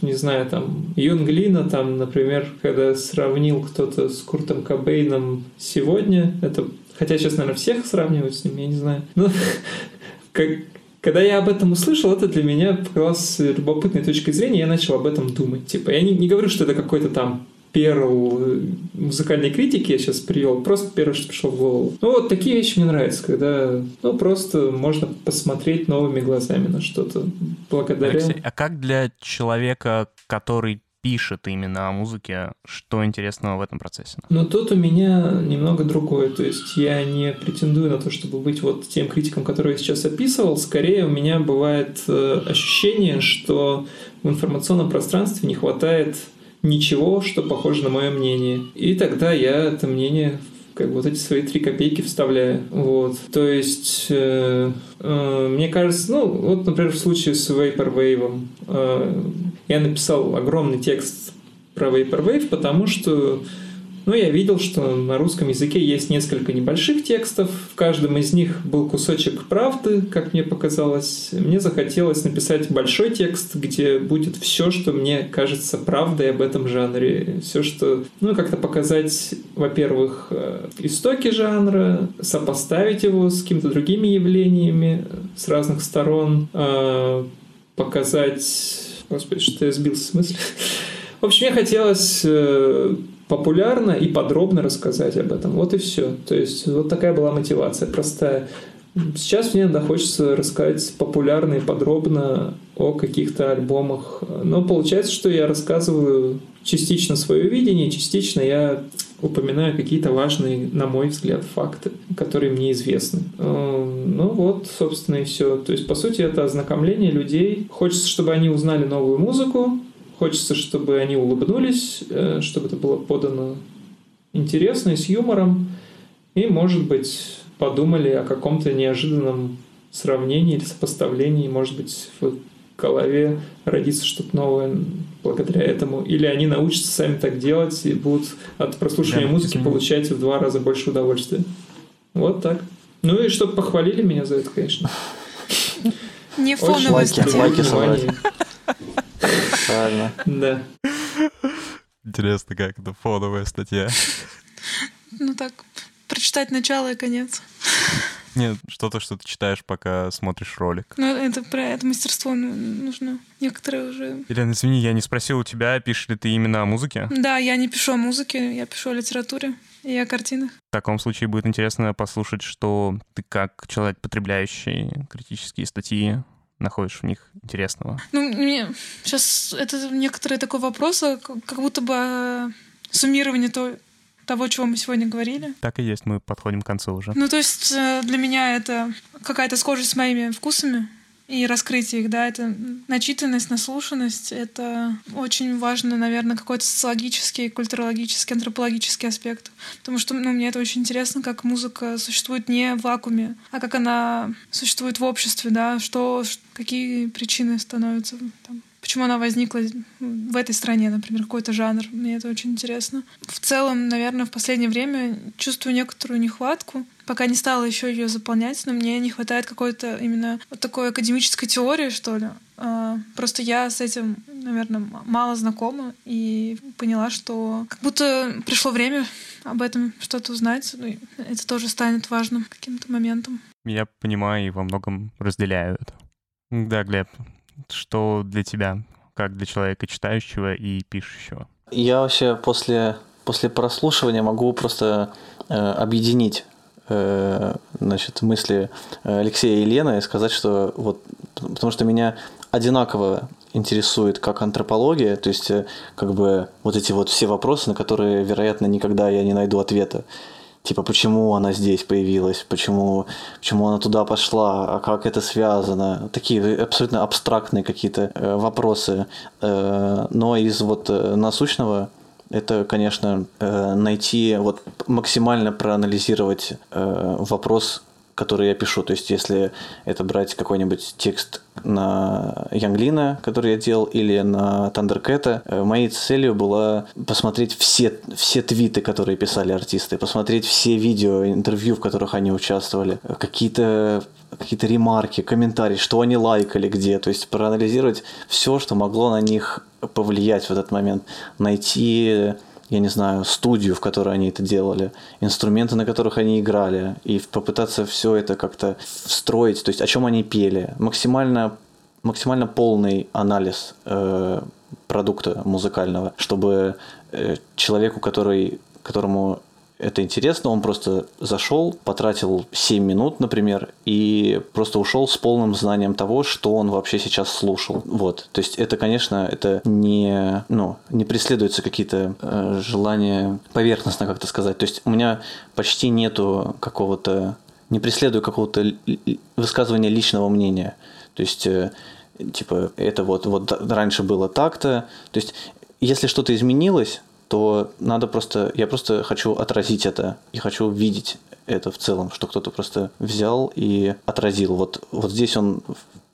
не знаю, там, Юнглина, там, например, когда сравнил кто-то с Куртом Кобейном сегодня, это, хотя сейчас, наверное, всех сравнивают с ним, я не знаю, но как, когда я об этом услышал, это для меня показалось любопытной точкой зрения, я начал об этом думать. Типа, я не, не говорю, что это какой-то там перл музыкальной критики я сейчас привел, просто первое, что пришло в голову. Ну, вот такие вещи мне нравятся, когда, ну, просто можно посмотреть новыми глазами на что-то благодаря... Алексей, а как для человека, который пишет именно о музыке, что интересного в этом процессе? Ну, тут у меня немного другое. То есть я не претендую на то, чтобы быть вот тем критиком, который я сейчас описывал. Скорее у меня бывает э, ощущение, что в информационном пространстве не хватает ничего, что похоже на мое мнение. И тогда я это мнение как вот эти свои три копейки вставляю. Вот. То есть, э, э, мне кажется, ну, вот, например, в случае с Vaporwave, э, я написал огромный текст про Vaporwave, потому что но я видел, что на русском языке есть несколько небольших текстов. В каждом из них был кусочек правды, как мне показалось. Мне захотелось написать большой текст, где будет все, что мне кажется правдой об этом жанре. Все, что, ну, как-то показать, во-первых, э, истоки жанра, сопоставить его с какими-то другими явлениями с разных сторон, э, показать... Господи, что я сбился в смысле? В общем, мне хотелось э, популярно и подробно рассказать об этом. Вот и все. То есть вот такая была мотивация простая. Сейчас мне иногда хочется рассказать популярно и подробно о каких-то альбомах. Но получается, что я рассказываю частично свое видение, частично я упоминаю какие-то важные, на мой взгляд, факты, которые мне известны. Ну вот, собственно, и все. То есть, по сути, это ознакомление людей. Хочется, чтобы они узнали новую музыку, Хочется, чтобы они улыбнулись, э, чтобы это было подано интересно и с юмором. И, может быть, подумали о каком-то неожиданном сравнении или сопоставлении. Может быть, в голове родится что-то новое благодаря этому. Или они научатся сами так делать и будут от прослушивания да, музыки получать в два раза больше удовольствия. Вот так. Ну и чтобы похвалили меня за это, конечно. Не фоновая статья. Лайки собрать. Правильно. Да. Интересно, как это фоновая статья. Ну так, прочитать начало и конец. Нет, что-то, что ты читаешь, пока смотришь ролик. Ну, это про это мастерство нужно. Некоторые уже... Елена, извини, я не спросил у тебя, пишешь ли ты именно о музыке? Да, я не пишу о музыке, я пишу о литературе и о картинах. В таком случае будет интересно послушать, что ты как человек, потребляющий критические статьи, находишь в них интересного? Ну, мне сейчас это некоторые такой вопрос, а как будто бы э, суммирование то, того, чего мы сегодня говорили. Так и есть, мы подходим к концу уже. Ну, то есть э, для меня это какая-то схожесть с моими вкусами, и раскрытие их, да, это начитанность, наслушанность, это очень важно, наверное, какой-то социологический, культурологический, антропологический аспект. Потому что, ну, мне это очень интересно, как музыка существует не в вакууме, а как она существует в обществе, да, что, какие причины становятся там, почему она возникла в этой стране, например, какой-то жанр. Мне это очень интересно. В целом, наверное, в последнее время чувствую некоторую нехватку пока не стала еще ее заполнять, но мне не хватает какой-то именно вот такой академической теории, что ли. А, просто я с этим, наверное, мало знакома и поняла, что как будто пришло время об этом что-то узнать. Ну, это тоже станет важным каким-то моментом. Я понимаю и во многом разделяю это. Да, Глеб, что для тебя, как для человека читающего и пишущего? Я вообще после, после прослушивания могу просто э, объединить значит, мысли Алексея и Елены и сказать, что вот, потому что меня одинаково интересует как антропология, то есть э, как бы вот эти вот все вопросы, на которые, вероятно, никогда я не найду ответа. Типа, почему она здесь появилась, почему, почему она туда пошла, а как это связано. Такие абсолютно абстрактные какие-то э, вопросы. Э, но из вот э, насущного это, конечно, э, найти, вот максимально проанализировать э, вопрос который я пишу. То есть, если это брать какой-нибудь текст на Янглина, который я делал, или на Тандеркэта, э, моей целью было посмотреть все, все твиты, которые писали артисты, посмотреть все видео, интервью, в которых они участвовали, какие-то какие-то ремарки, комментарии, что они лайкали где, то есть проанализировать все, что могло на них повлиять в этот момент, найти я не знаю, студию, в которой они это делали, инструменты, на которых они играли, и попытаться все это как-то встроить, то есть о чем они пели. Максимально, максимально полный анализ э, продукта музыкального, чтобы э, человеку, который, которому это интересно, он просто зашел, потратил 7 минут, например, и просто ушел с полным знанием того, что он вообще сейчас слушал. Вот. То есть это, конечно, это не, ну, не преследуются какие-то э, желания поверхностно как-то сказать. То есть у меня почти нету какого-то, не преследую какого-то высказывания личного мнения. То есть э, типа это вот, вот раньше было так-то. То есть если что-то изменилось, то надо просто, я просто хочу отразить это и хочу видеть это в целом, что кто-то просто взял и отразил. Вот, вот здесь он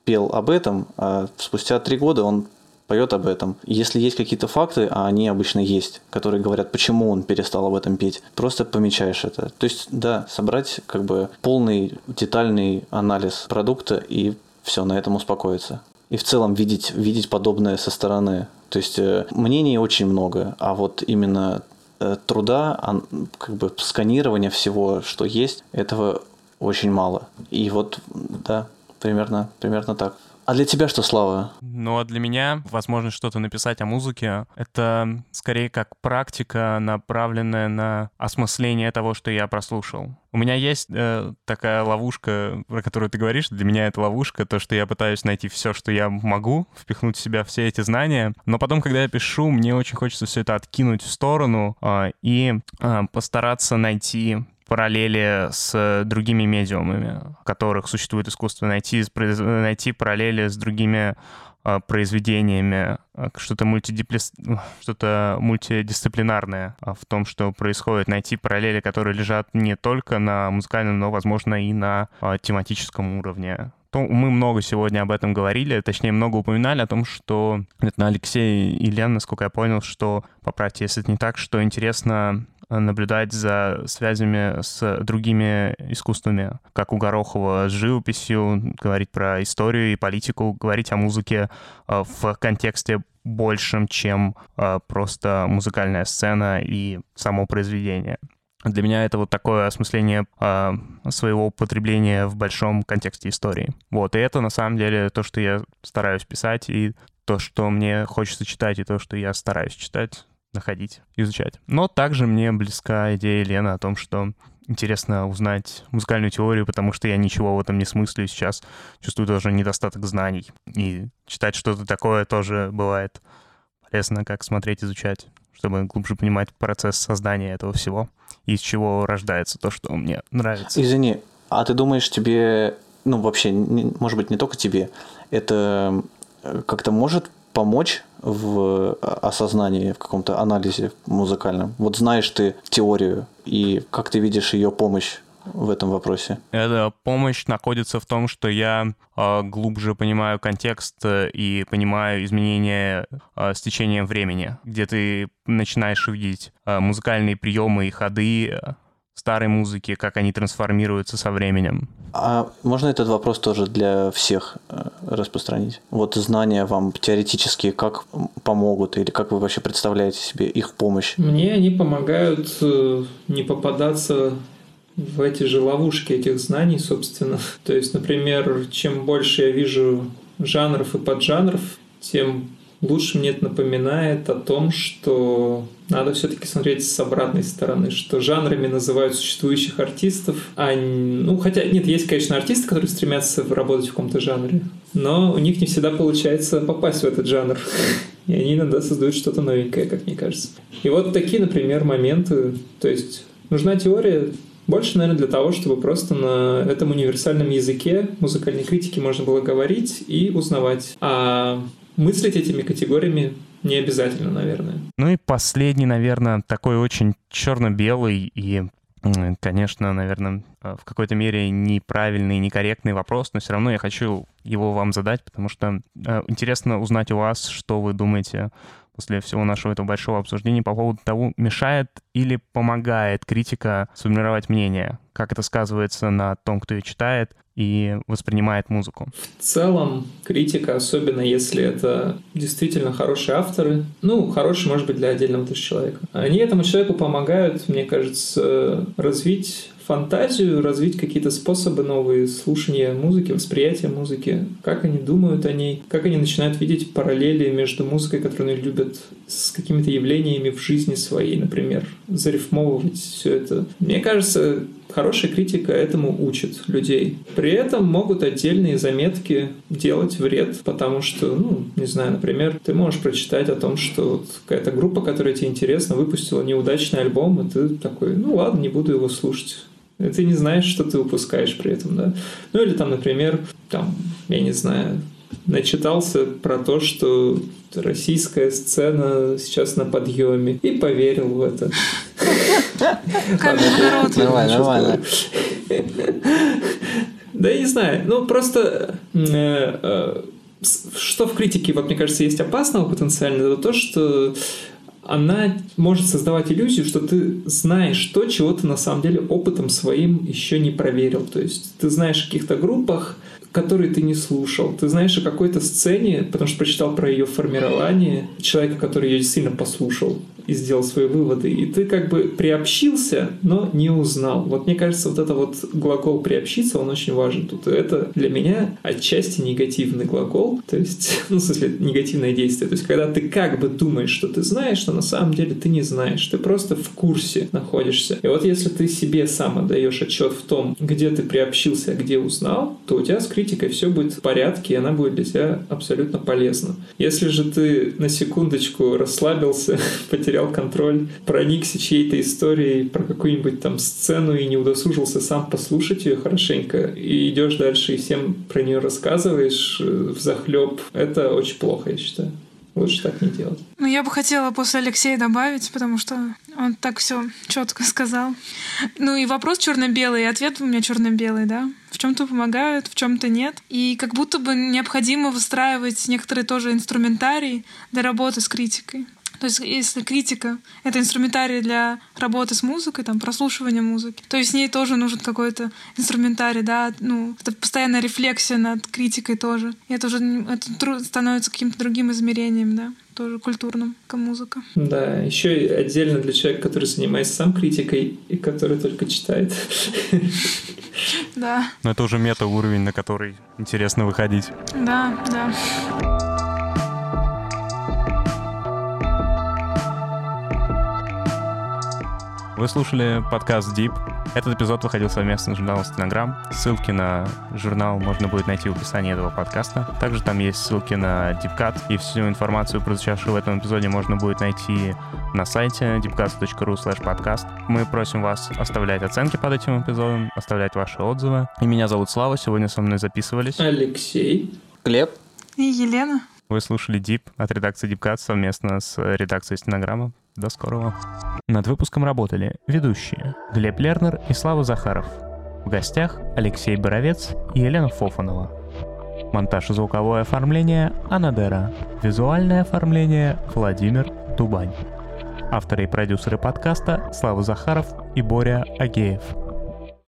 пел об этом, а спустя три года он поет об этом. Если есть какие-то факты, а они обычно есть, которые говорят, почему он перестал об этом петь, просто помечаешь это. То есть, да, собрать как бы полный детальный анализ продукта и все, на этом успокоиться. И в целом видеть, видеть подобное со стороны. То есть э, мнений очень много, а вот именно э, труда, как бы сканирования всего, что есть, этого очень мало. И вот, да, примерно, примерно так. А для тебя что, Слава? Ну, а для меня возможность что-то написать о музыке — это скорее как практика, направленная на осмысление того, что я прослушал. У меня есть э, такая ловушка, про которую ты говоришь. Для меня это ловушка, то, что я пытаюсь найти все, что я могу, впихнуть в себя все эти знания. Но потом, когда я пишу, мне очень хочется все это откинуть в сторону э, и э, постараться найти параллели с другими медиумами, которых существует искусство, найти, найти параллели с другими а, произведениями, а, что-то мультидипли... что мультидисциплинарное а, в том, что происходит, найти параллели, которые лежат не только на музыкальном, но, возможно, и на тематическом уровне. То мы много сегодня об этом говорили, точнее, много упоминали о том, что это Алексей и Лен, насколько я понял, что, поправьте, если это не так, что интересно наблюдать за связями с другими искусствами, как у Горохова с живописью, говорить про историю и политику, говорить о музыке э, в контексте большем, чем э, просто музыкальная сцена и само произведение. Для меня это вот такое осмысление э, своего употребления в большом контексте истории. Вот, и это на самом деле то, что я стараюсь писать, и то, что мне хочется читать, и то, что я стараюсь читать находить, изучать. Но также мне близка идея Лены о том, что интересно узнать музыкальную теорию, потому что я ничего в этом не смыслю сейчас. Чувствую тоже недостаток знаний. И читать что-то такое тоже бывает полезно, как смотреть, изучать, чтобы глубже понимать процесс создания этого всего, из чего рождается то, что мне нравится. Извини, а ты думаешь, тебе, ну вообще, может быть, не только тебе, это э, как-то может помочь в осознании, в каком-то анализе музыкальном? Вот знаешь ты теорию, и как ты видишь ее помощь в этом вопросе? Эта помощь находится в том, что я э, глубже понимаю контекст э, и понимаю изменения э, с течением времени, где ты начинаешь видеть э, музыкальные приемы и ходы э, старой музыки, как они трансформируются со временем. А можно этот вопрос тоже для всех э, распространить? Вот знания вам теоретические как помогут или как вы вообще представляете себе их помощь? Мне они помогают не попадаться в эти же ловушки этих знаний, собственно. То есть, например, чем больше я вижу жанров и поджанров, тем лучше мне это напоминает о том, что надо все-таки смотреть с обратной стороны, что жанрами называют существующих артистов, а ну хотя нет, есть, конечно, артисты, которые стремятся работать в каком-то жанре, но у них не всегда получается попасть в этот жанр. И они иногда создают что-то новенькое, как мне кажется. И вот такие, например, моменты. То есть нужна теория больше, наверное, для того, чтобы просто на этом универсальном языке музыкальной критики можно было говорить и узнавать. А мыслить этими категориями не обязательно, наверное. Ну и последний, наверное, такой очень черно-белый и конечно, наверное, в какой-то мере неправильный, некорректный вопрос, но все равно я хочу его вам задать, потому что э, интересно узнать у вас, что вы думаете после всего нашего этого большого обсуждения по поводу того, мешает или помогает критика сформировать мнение, как это сказывается на том, кто ее читает и воспринимает музыку. В целом, критика, особенно если это действительно хорошие авторы, ну, хорошие, может быть, для отдельного тоже человека, они этому человеку помогают, мне кажется, развить фантазию, развить какие-то способы новые слушания музыки, восприятия музыки, как они думают о ней, как они начинают видеть параллели между музыкой, которую они любят, с какими-то явлениями в жизни своей, например, зарифмовывать все это. Мне кажется, хорошая критика этому учит людей. При этом могут отдельные заметки делать вред, потому что, ну, не знаю, например, ты можешь прочитать о том, что вот какая-то группа, которая тебе интересна, выпустила неудачный альбом, и ты такой, ну ладно, не буду его слушать. И ты не знаешь, что ты упускаешь при этом, да. Ну или там, например, там, я не знаю, начитался про то, что российская сцена сейчас на подъеме и поверил в это. Нормально, нормально. Да я не знаю, ну просто э, э, что в критике, вот мне кажется, есть опасного потенциально, это то, что она может создавать иллюзию, что ты знаешь то, чего ты на самом деле опытом своим еще не проверил. То есть ты знаешь о каких-то группах, которые ты не слушал. Ты знаешь о какой-то сцене, потому что прочитал про ее формирование, человека, который ее сильно послушал и сделал свои выводы. И ты как бы приобщился, но не узнал. Вот мне кажется, вот это вот глагол «приобщиться», он очень важен тут. Это для меня отчасти негативный глагол, то есть, ну, в смысле, негативное действие. То есть, когда ты как бы думаешь, что ты знаешь, но на самом деле ты не знаешь. Ты просто в курсе находишься. И вот если ты себе сам отдаешь отчет в том, где ты приобщился, а где узнал, то у тебя с критикой все будет в порядке, и она будет для тебя абсолютно полезна. Если же ты на секундочку расслабился, потерял потерял контроль, проникся чьей-то историей про какую-нибудь там сцену и не удосужился сам послушать ее хорошенько, и идешь дальше и всем про нее рассказываешь э, в захлеб, это очень плохо, я считаю. Лучше так не делать. Ну, я бы хотела после Алексея добавить, потому что он так все четко сказал. Ну и вопрос черно-белый, и ответ у меня черно-белый, да. В чем-то помогают, в чем-то нет. И как будто бы необходимо выстраивать некоторые тоже инструментарий для работы с критикой. То есть если критика — это инструментарий для работы с музыкой, там, прослушивания музыки, то есть с ней тоже нужен какой-то инструментарий, да, ну, это постоянная рефлексия над критикой тоже. И это уже это становится каким-то другим измерением, да тоже культурным, как музыка. Да, еще и отдельно для человека, который занимается сам критикой и который только читает. Да. Но это уже мета-уровень, на который интересно выходить. Да, да. Вы слушали подкаст Deep. Этот эпизод выходил совместно с журналом Стенограмм. Ссылки на журнал можно будет найти в описании этого подкаста. Также там есть ссылки на DeepCut, и всю информацию, прозвучавшую в этом эпизоде, можно будет найти на сайте deepcut.ru podcast. Мы просим вас оставлять оценки под этим эпизодом, оставлять ваши отзывы. И меня зовут Слава, сегодня со мной записывались Алексей, Глеб и Елена. Вы слушали Deep от редакции DeepCut совместно с редакцией Стенограмма. До скорого. Над выпуском работали ведущие Глеб Лернер и Слава Захаров. В гостях Алексей Боровец и Елена Фофанова. Монтаж и звуковое оформление Анадера. Визуальное оформление Владимир Дубань. Авторы и продюсеры подкаста Слава Захаров и Боря Агеев.